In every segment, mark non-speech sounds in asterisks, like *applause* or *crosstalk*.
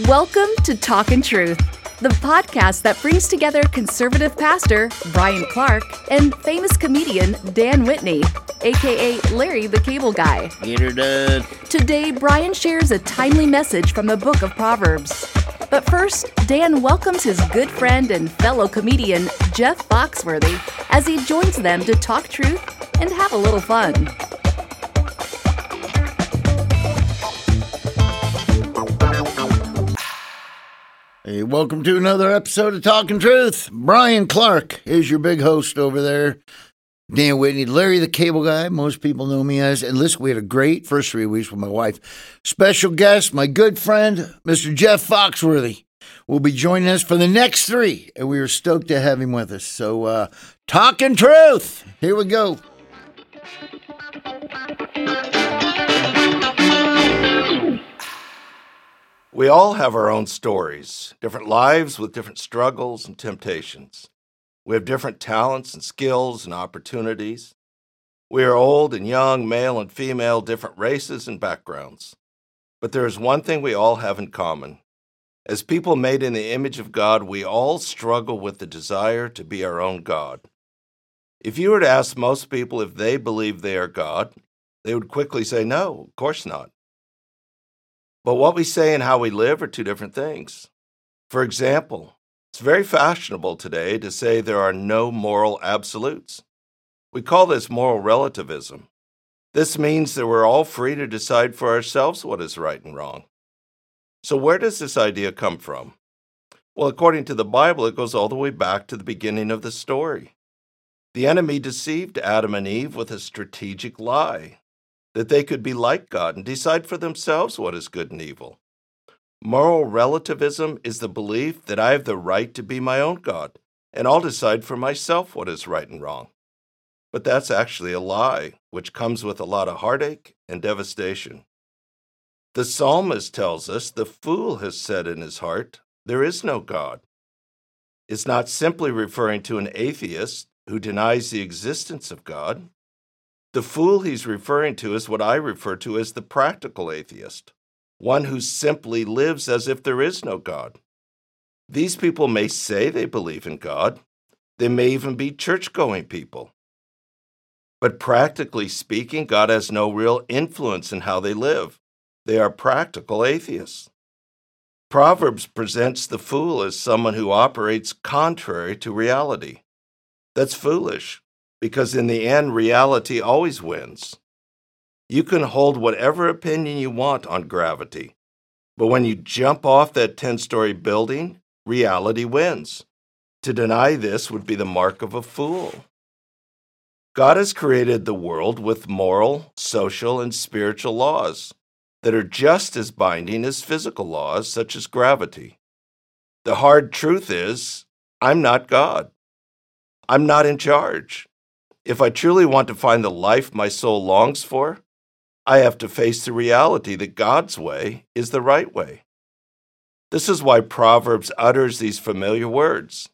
Welcome to Talkin' Truth, the podcast that brings together conservative pastor Brian Clark and famous comedian Dan Whitney, aka Larry the Cable Guy. Get her done. Today, Brian shares a timely message from the book of Proverbs. But first, Dan welcomes his good friend and fellow comedian Jeff Foxworthy as he joins them to talk truth and have a little fun. Hey, welcome to another episode of Talking Truth. Brian Clark is your big host over there. Dan Whitney, Larry the Cable Guy, most people know me as. And listen, we had a great first three weeks with my wife. Special guest, my good friend, Mr. Jeff Foxworthy, will be joining us for the next three. And we are stoked to have him with us. So, uh, Talking Truth, here we go. We all have our own stories, different lives with different struggles and temptations. We have different talents and skills and opportunities. We are old and young, male and female, different races and backgrounds. But there is one thing we all have in common. As people made in the image of God, we all struggle with the desire to be our own God. If you were to ask most people if they believe they are God, they would quickly say, no, of course not. But what we say and how we live are two different things. For example, it's very fashionable today to say there are no moral absolutes. We call this moral relativism. This means that we're all free to decide for ourselves what is right and wrong. So, where does this idea come from? Well, according to the Bible, it goes all the way back to the beginning of the story. The enemy deceived Adam and Eve with a strategic lie that they could be like God and decide for themselves what is good and evil. Moral relativism is the belief that I have the right to be my own God and I'll decide for myself what is right and wrong. But that's actually a lie, which comes with a lot of heartache and devastation. The psalmist tells us the fool has said in his heart, There is no God. It's not simply referring to an atheist who denies the existence of God. The fool he's referring to is what I refer to as the practical atheist, one who simply lives as if there is no God. These people may say they believe in God, they may even be church going people. But practically speaking, God has no real influence in how they live. They are practical atheists. Proverbs presents the fool as someone who operates contrary to reality. That's foolish because in the end, reality always wins. You can hold whatever opinion you want on gravity, but when you jump off that 10 story building, reality wins. To deny this would be the mark of a fool. God has created the world with moral, social, and spiritual laws that are just as binding as physical laws, such as gravity. The hard truth is, I'm not God. I'm not in charge. If I truly want to find the life my soul longs for, I have to face the reality that God's way is the right way. This is why Proverbs utters these familiar words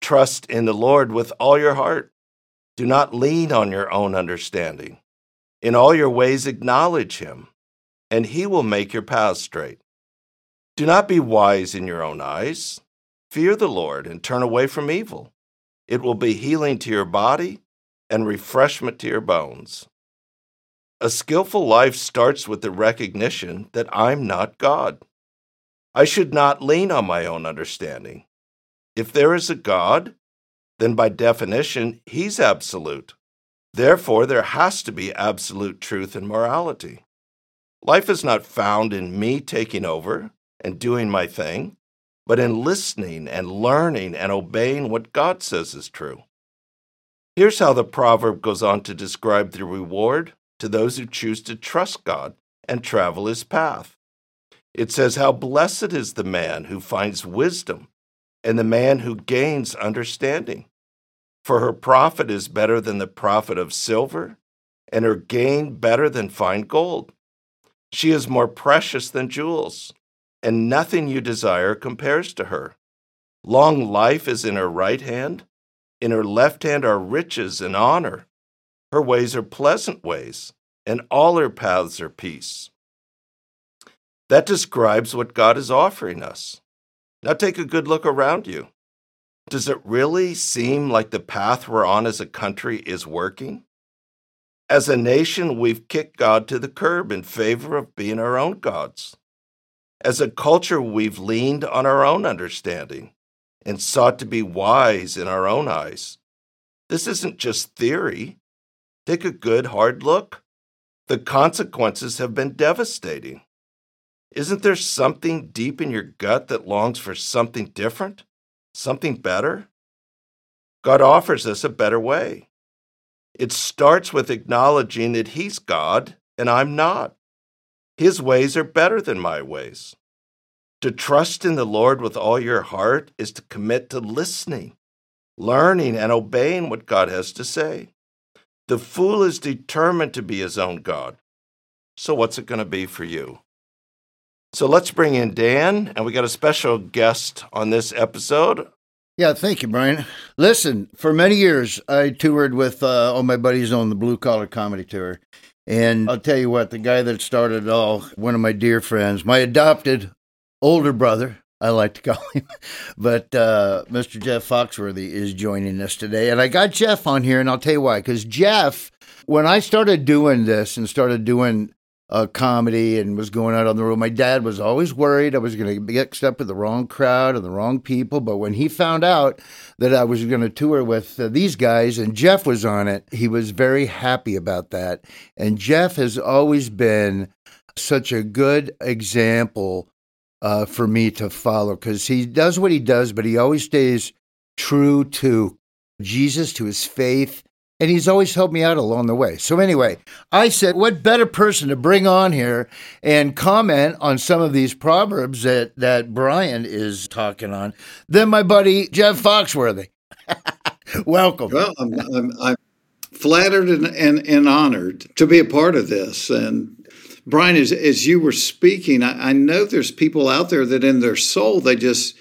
Trust in the Lord with all your heart. Do not lean on your own understanding. In all your ways, acknowledge him, and he will make your paths straight. Do not be wise in your own eyes. Fear the Lord and turn away from evil. It will be healing to your body and refreshment to your bones. A skillful life starts with the recognition that I'm not God. I should not lean on my own understanding. If there is a God, then by definition, he's absolute. Therefore, there has to be absolute truth and morality. Life is not found in me taking over and doing my thing, but in listening and learning and obeying what God says is true. Here's how the proverb goes on to describe the reward to those who choose to trust God and travel his path. It says, How blessed is the man who finds wisdom and the man who gains understanding. For her profit is better than the profit of silver, and her gain better than fine gold. She is more precious than jewels, and nothing you desire compares to her. Long life is in her right hand in her left hand are riches and honor. Her ways are pleasant ways, and all her paths are peace. That describes what God is offering us. Now take a good look around you. Does it really seem like the path we're on as a country is working? As a nation, we've kicked God to the curb in favor of being our own gods. As a culture, we've leaned on our own understanding and sought to be wise in our own eyes. This isn't just theory. Take a good, hard look. The consequences have been devastating. Isn't there something deep in your gut that longs for something different? Something better? God offers us a better way. It starts with acknowledging that He's God and I'm not. His ways are better than my ways. To trust in the Lord with all your heart is to commit to listening, learning, and obeying what God has to say. The fool is determined to be his own God. So, what's it going to be for you? So, let's bring in Dan, and we got a special guest on this episode. Yeah, thank you, Brian. Listen, for many years, I toured with uh, all my buddies on the Blue Collar Comedy Tour. And I'll tell you what, the guy that started it all, one of my dear friends, my adopted older brother, I like to *laughs* call him, but uh, Mr. Jeff Foxworthy is joining us today. And I got Jeff on here, and I'll tell you why. Because Jeff, when I started doing this and started doing uh, comedy and was going out on the road. My dad was always worried I was going to get mixed up with the wrong crowd and the wrong people. But when he found out that I was going to tour with uh, these guys and Jeff was on it, he was very happy about that. And Jeff has always been such a good example uh, for me to follow because he does what he does, but he always stays true to Jesus, to his faith, and he's always helped me out along the way. So, anyway, I said, what better person to bring on here and comment on some of these proverbs that, that Brian is talking on than my buddy Jeff Foxworthy. *laughs* Welcome. Well, I'm, I'm, I'm flattered and, and, and, honored to be a part of this. And, Brian, as, as you were speaking, I, I know there's people out there that in their soul, they just,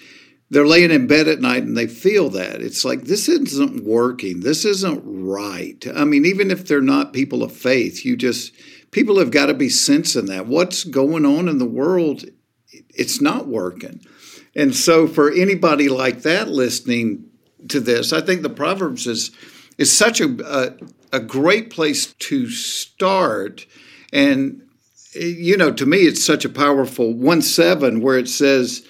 they're laying in bed at night and they feel that. It's like, this isn't working. This isn't right. I mean, even if they're not people of faith, you just, people have got to be sensing that. What's going on in the world, it's not working. And so, for anybody like that listening to this, I think the Proverbs is, is such a, a, a great place to start. And, you know, to me, it's such a powerful 1 7 where it says,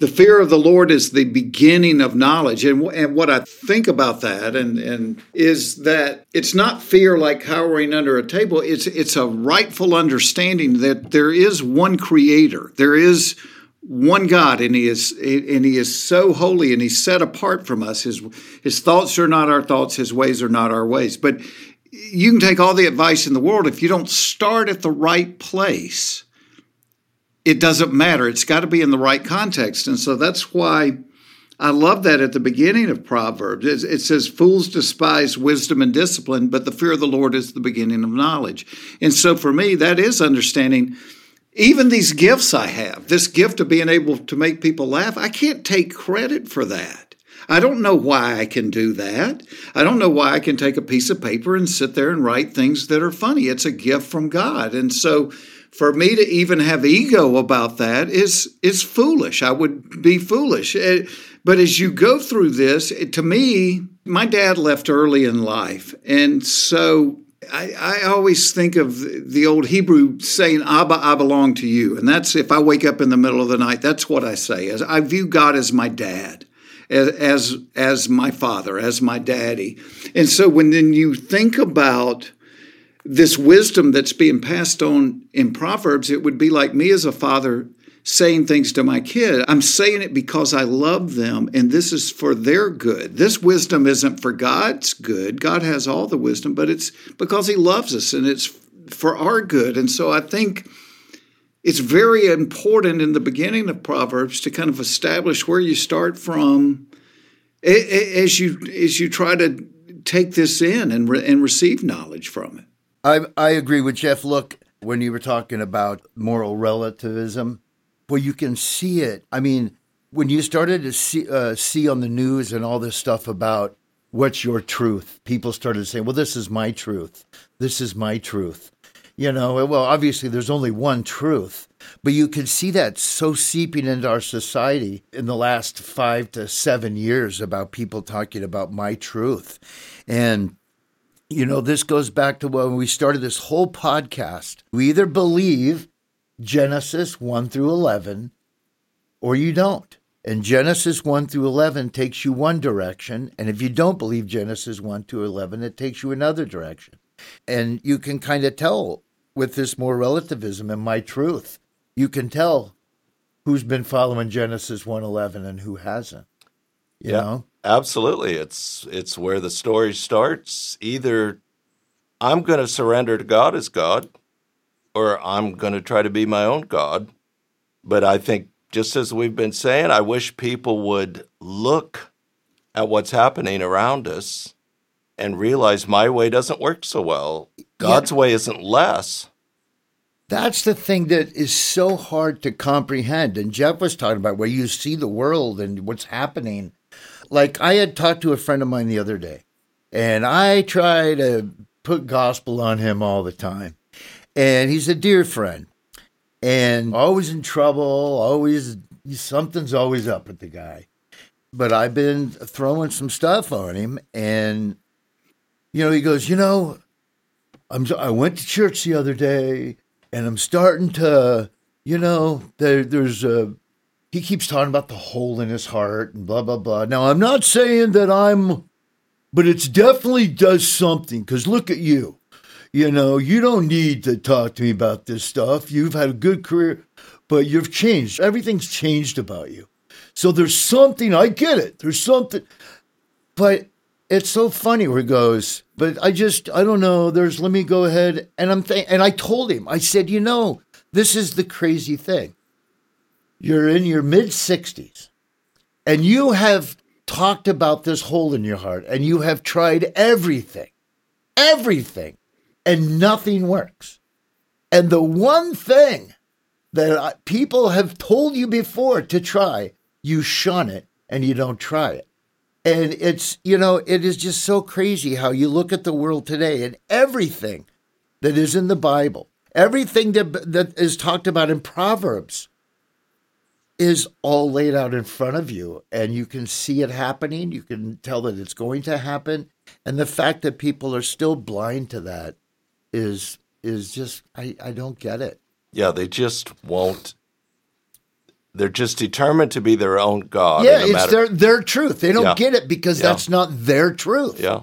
the fear of the Lord is the beginning of knowledge. And, and what I think about that and, and is that it's not fear like cowering under a table. It's it's a rightful understanding that there is one creator. There is one God, and He is and He is so holy, and He's set apart from us. His His thoughts are not our thoughts. His ways are not our ways. But you can take all the advice in the world if you don't start at the right place it doesn't matter. It's got to be in the right context. And so that's why I love that at the beginning of Proverbs. It says, Fools despise wisdom and discipline, but the fear of the Lord is the beginning of knowledge. And so for me, that is understanding even these gifts I have, this gift of being able to make people laugh, I can't take credit for that. I don't know why I can do that. I don't know why I can take a piece of paper and sit there and write things that are funny. It's a gift from God. And so for me to even have ego about that is is foolish. I would be foolish. Eh, but as you go through this, to me, my dad left early in life, and so I, I, always think of the old Hebrew saying, Abba, I belong to you. And that's if I wake up in the middle of the night, that's what I say. As I view God as my dad, as, as, my father, as my daddy. And so when then you think about this wisdom that's being passed on in Proverbs, it would be like me as a father saying things to my kid. I'm saying it because I love them and this is for their good. This wisdom isn't for God's good. God has all the wisdom, but it's because He loves us and it's for our good. And so I think it's very important in the beginning of Proverbs to kind of establish where you start from as you as you try to take this in and, re- and receive knowledge from it. I I agree with Jeff. Look, when you were talking about moral relativism, well, you can see it. I mean, when you started to see uh, see on the news and all this stuff about what's your truth, people started saying, "Well, this is my truth. This is my truth." You know, well, obviously, there's only one truth, But you can see that so seeping into our society in the last five to seven years about people talking about my truth. And, you know, this goes back to when we started this whole podcast. We either believe Genesis 1 through 11 or you don't. And Genesis 1 through 11 takes you one direction. And if you don't believe Genesis 1 to 11, it takes you another direction. And you can kind of tell with this more relativism and my truth, you can tell who's been following Genesis 1:11 and who hasn't. You yeah, know? Absolutely. It's it's where the story starts. Either I'm going to surrender to God as God or I'm going to try to be my own God. But I think just as we've been saying, I wish people would look at what's happening around us and realize my way doesn't work so well. God's yeah. way isn't less. That's the thing that is so hard to comprehend. And Jeff was talking about where you see the world and what's happening. Like I had talked to a friend of mine the other day, and I try to put gospel on him all the time. And he's a dear friend and always in trouble, always something's always up with the guy. But I've been throwing some stuff on him, and you know, he goes, you know, I'm I went to church the other day, and I'm starting to, you know, there there's a. He keeps talking about the hole in his heart and blah blah blah. Now I'm not saying that I'm, but it's definitely does something. Cause look at you, you know, you don't need to talk to me about this stuff. You've had a good career, but you've changed. Everything's changed about you. So there's something, I get it. There's something, but it's so funny where he goes, but I just, I don't know. There's, let me go ahead. And I'm, and I told him, I said, you know, this is the crazy thing. You're in your mid 60s and you have talked about this hole in your heart and you have tried everything, everything and nothing works. And the one thing that people have told you before to try, you shun it and you don't try it. And it's, you know, it is just so crazy how you look at the world today and everything that is in the Bible, everything that, that is talked about in Proverbs is all laid out in front of you and you can see it happening. You can tell that it's going to happen. And the fact that people are still blind to that is is just I, I don't get it. Yeah, they just won't. They're just determined to be their own god. Yeah, it's matter- their their truth. They don't yeah. get it because yeah. that's not their truth. Yeah.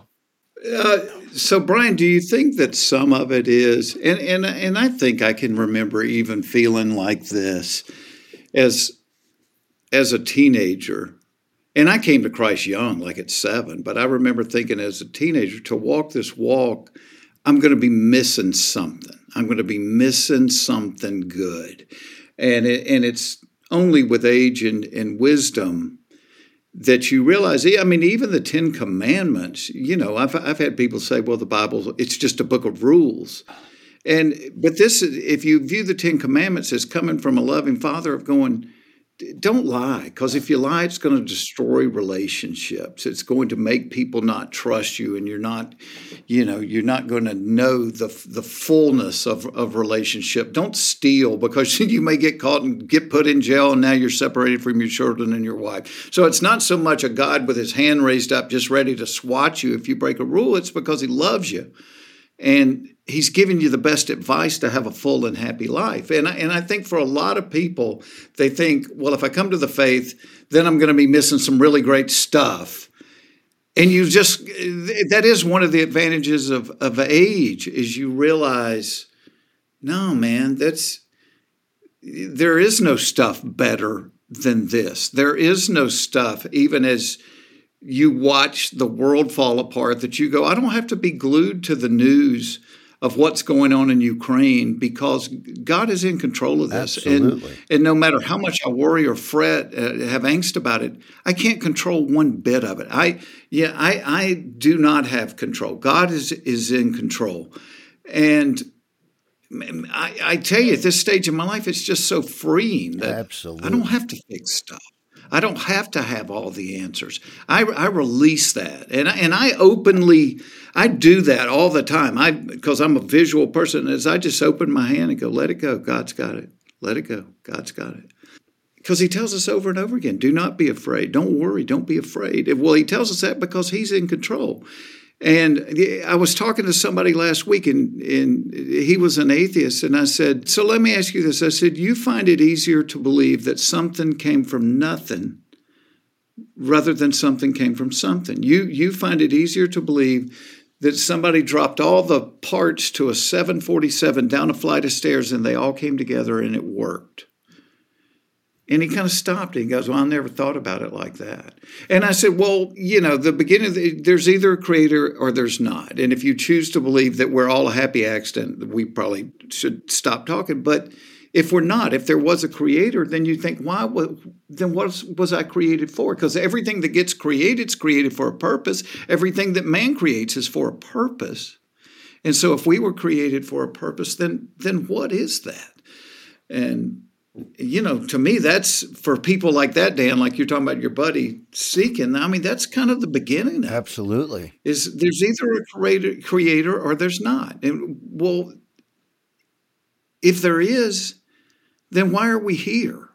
Uh, so, Brian, do you think that some of it is, and and and I think I can remember even feeling like this as as a teenager, and I came to Christ young, like at seven. But I remember thinking as a teenager to walk this walk I'm going to be missing something. I'm going to be missing something good. And it, and it's only with age and, and wisdom that you realize, I mean, even the Ten Commandments, you know, I've, I've had people say, well, the Bible, it's just a book of rules. And, but this, if you view the Ten Commandments as coming from a loving father of going, don't lie because if you lie it's going to destroy relationships. It's going to make people not trust you and you're not you know you're not going to know the the fullness of, of relationship. Don't steal because *laughs* you may get caught and get put in jail and now you're separated from your children and your wife. So it's not so much a god with his hand raised up just ready to swat you if you break a rule. It's because he loves you. And he's giving you the best advice to have a full and happy life. And I, and I think for a lot of people, they think, well, if I come to the faith, then I'm going to be missing some really great stuff. And you just that is one of the advantages of of age is you realize, no, man, that's there is no stuff better than this. There is no stuff even as you watch the world fall apart that you go, I don't have to be glued to the news of what's going on in Ukraine because God is in control of this. Absolutely. And, and no matter how much I worry or fret, uh, have angst about it, I can't control one bit of it. I yeah, I I do not have control. God is is in control. And I, I tell you, at this stage in my life, it's just so freeing that Absolutely. I don't have to fix stuff. I don't have to have all the answers. I, I release that, and and I openly I do that all the time. I because I'm a visual person. As I just open my hand and go, let it go. God's got it. Let it go. God's got it. Because he tells us over and over again, do not be afraid. Don't worry. Don't be afraid. Well, he tells us that because he's in control. And I was talking to somebody last week, and, and he was an atheist. And I said, So let me ask you this. I said, You find it easier to believe that something came from nothing rather than something came from something. You, you find it easier to believe that somebody dropped all the parts to a 747 down a flight of stairs and they all came together and it worked. And he kind of stopped. He goes, Well, I never thought about it like that. And I said, Well, you know, the beginning, the, there's either a creator or there's not. And if you choose to believe that we're all a happy accident, we probably should stop talking. But if we're not, if there was a creator, then you think, why? Then what was I created for? Because everything that gets created is created for a purpose. Everything that man creates is for a purpose. And so, if we were created for a purpose, then then what is that? And you know, to me, that's for people like that, Dan, like you're talking about your buddy seeking. I mean, that's kind of the beginning. Of Absolutely. Is there's either a creator, creator or there's not. And well, if there is, then why are we here?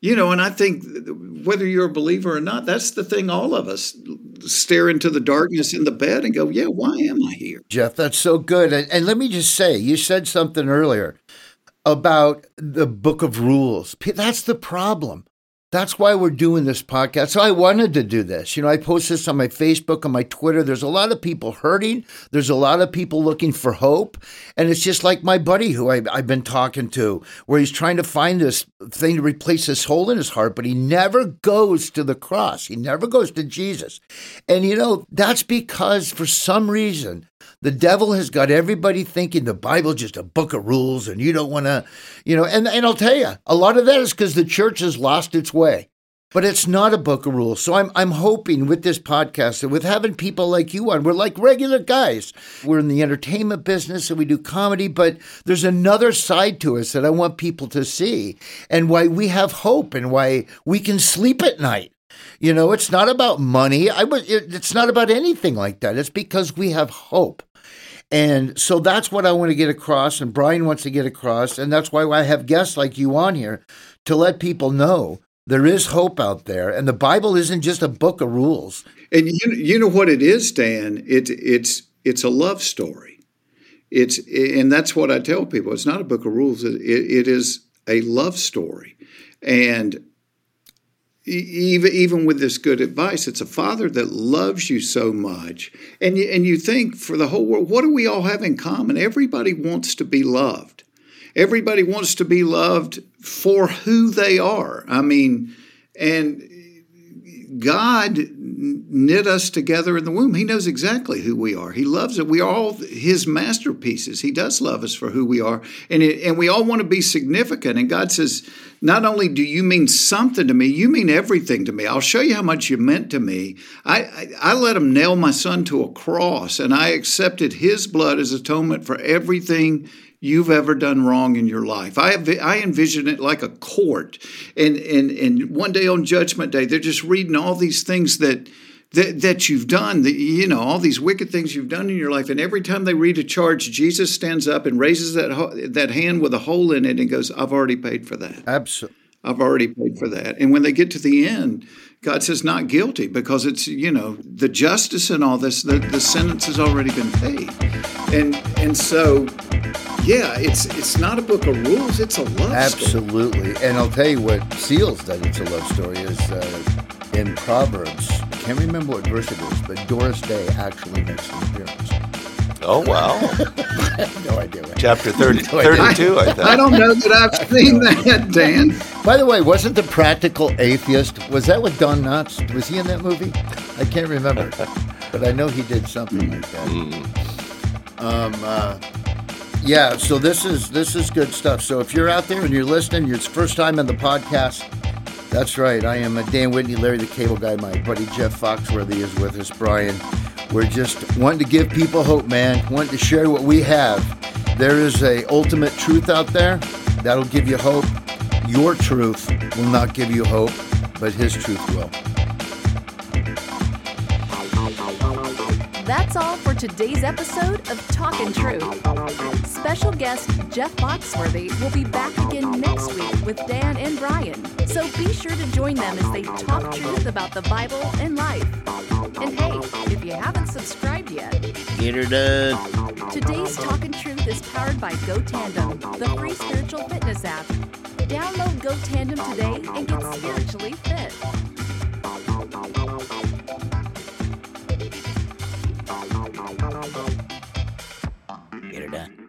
You know, and I think whether you're a believer or not, that's the thing all of us stare into the darkness in the bed and go, yeah, why am I here? Jeff, that's so good. And, and let me just say, you said something earlier about the book of rules. That's the problem. That's why we're doing this podcast. So I wanted to do this. You know, I post this on my Facebook, on my Twitter. There's a lot of people hurting. There's a lot of people looking for hope. And it's just like my buddy who I, have been talking to, where he's trying to find this thing to replace this hole in his heart, but he never goes to the cross. He never goes to Jesus. And, you know, that's because for some reason, the devil has got everybody thinking the Bible's just a book of rules and you don't want to, you know, and, and I'll tell you, a lot of that is because the church has lost its way. But it's not a book of rules. So I'm I'm hoping with this podcast and with having people like you on, we're like regular guys. We're in the entertainment business and we do comedy, but there's another side to us that I want people to see and why we have hope and why we can sleep at night. You know, it's not about money. I was it's not about anything like that. It's because we have hope. And so that's what I want to get across, and Brian wants to get across. And that's why I have guests like you on here to let people know there is hope out there. And the Bible isn't just a book of rules. And you, you know what it is, Dan? It, it's, it's a love story. It's, and that's what I tell people. It's not a book of rules, it, it is a love story. And even even with this good advice, it's a father that loves you so much, and you, and you think for the whole world, what do we all have in common? Everybody wants to be loved. Everybody wants to be loved for who they are. I mean, and God knit us together in the womb. He knows exactly who we are. He loves it. We are all His masterpieces. He does love us for who we are, and it, and we all want to be significant. And God says, not only do you mean something to me, you mean everything to me. I'll show you how much you meant to me. I, I, I let Him nail my son to a cross, and I accepted His blood as atonement for everything you've ever done wrong in your life. I I envision it like a court, and and and one day on Judgment Day, they're just reading all these things that. That, that you've done, that, you know, all these wicked things you've done in your life. And every time they read a charge, Jesus stands up and raises that, that hand with a hole in it and goes, I've already paid for that. Absolutely. I've already paid for that. And when they get to the end, God says not guilty because it's, you know, the justice and all this, the, the sentence has already been paid. And and so yeah, it's it's not a book of rules, it's a love Absolutely. Story. Absolutely. And I'll tell you what seals that it's a love story is uh, in Proverbs. I can't remember what verse it is, but Doris Day actually makes an appearance. Oh, wow. *laughs* no idea. What. Chapter *laughs* 30, 32, I, think. I don't know that I've seen *laughs* that, Dan. By the way, wasn't The Practical Atheist, was that with Don Knotts? Was he in that movie? I can't remember. but I know he did something like that. Mm. Um, uh, yeah, so this is this is good stuff. So if you're out there and you're listening, it's first time on the podcast. That's right. I am Dan Whitney, Larry the Cable Guy. My buddy Jeff Foxworthy is with us. Brian, we're just wanting to give people hope, man. Wanting to share what we have. There is a ultimate truth out there that'll give you hope. Your truth will not give you hope, but His truth will. That's all for today's episode of Talkin' Truth. Special guest Jeff Foxworthy will be back again next week with Dan and Brian. So be sure to join them as they talk truth about the Bible and life. And hey, if you haven't subscribed yet, Get her done. today's Talkin' Truth is powered by Go Tandem, the free spiritual fitness app. Download Go Tandem today and get spiritually fit. Get her done.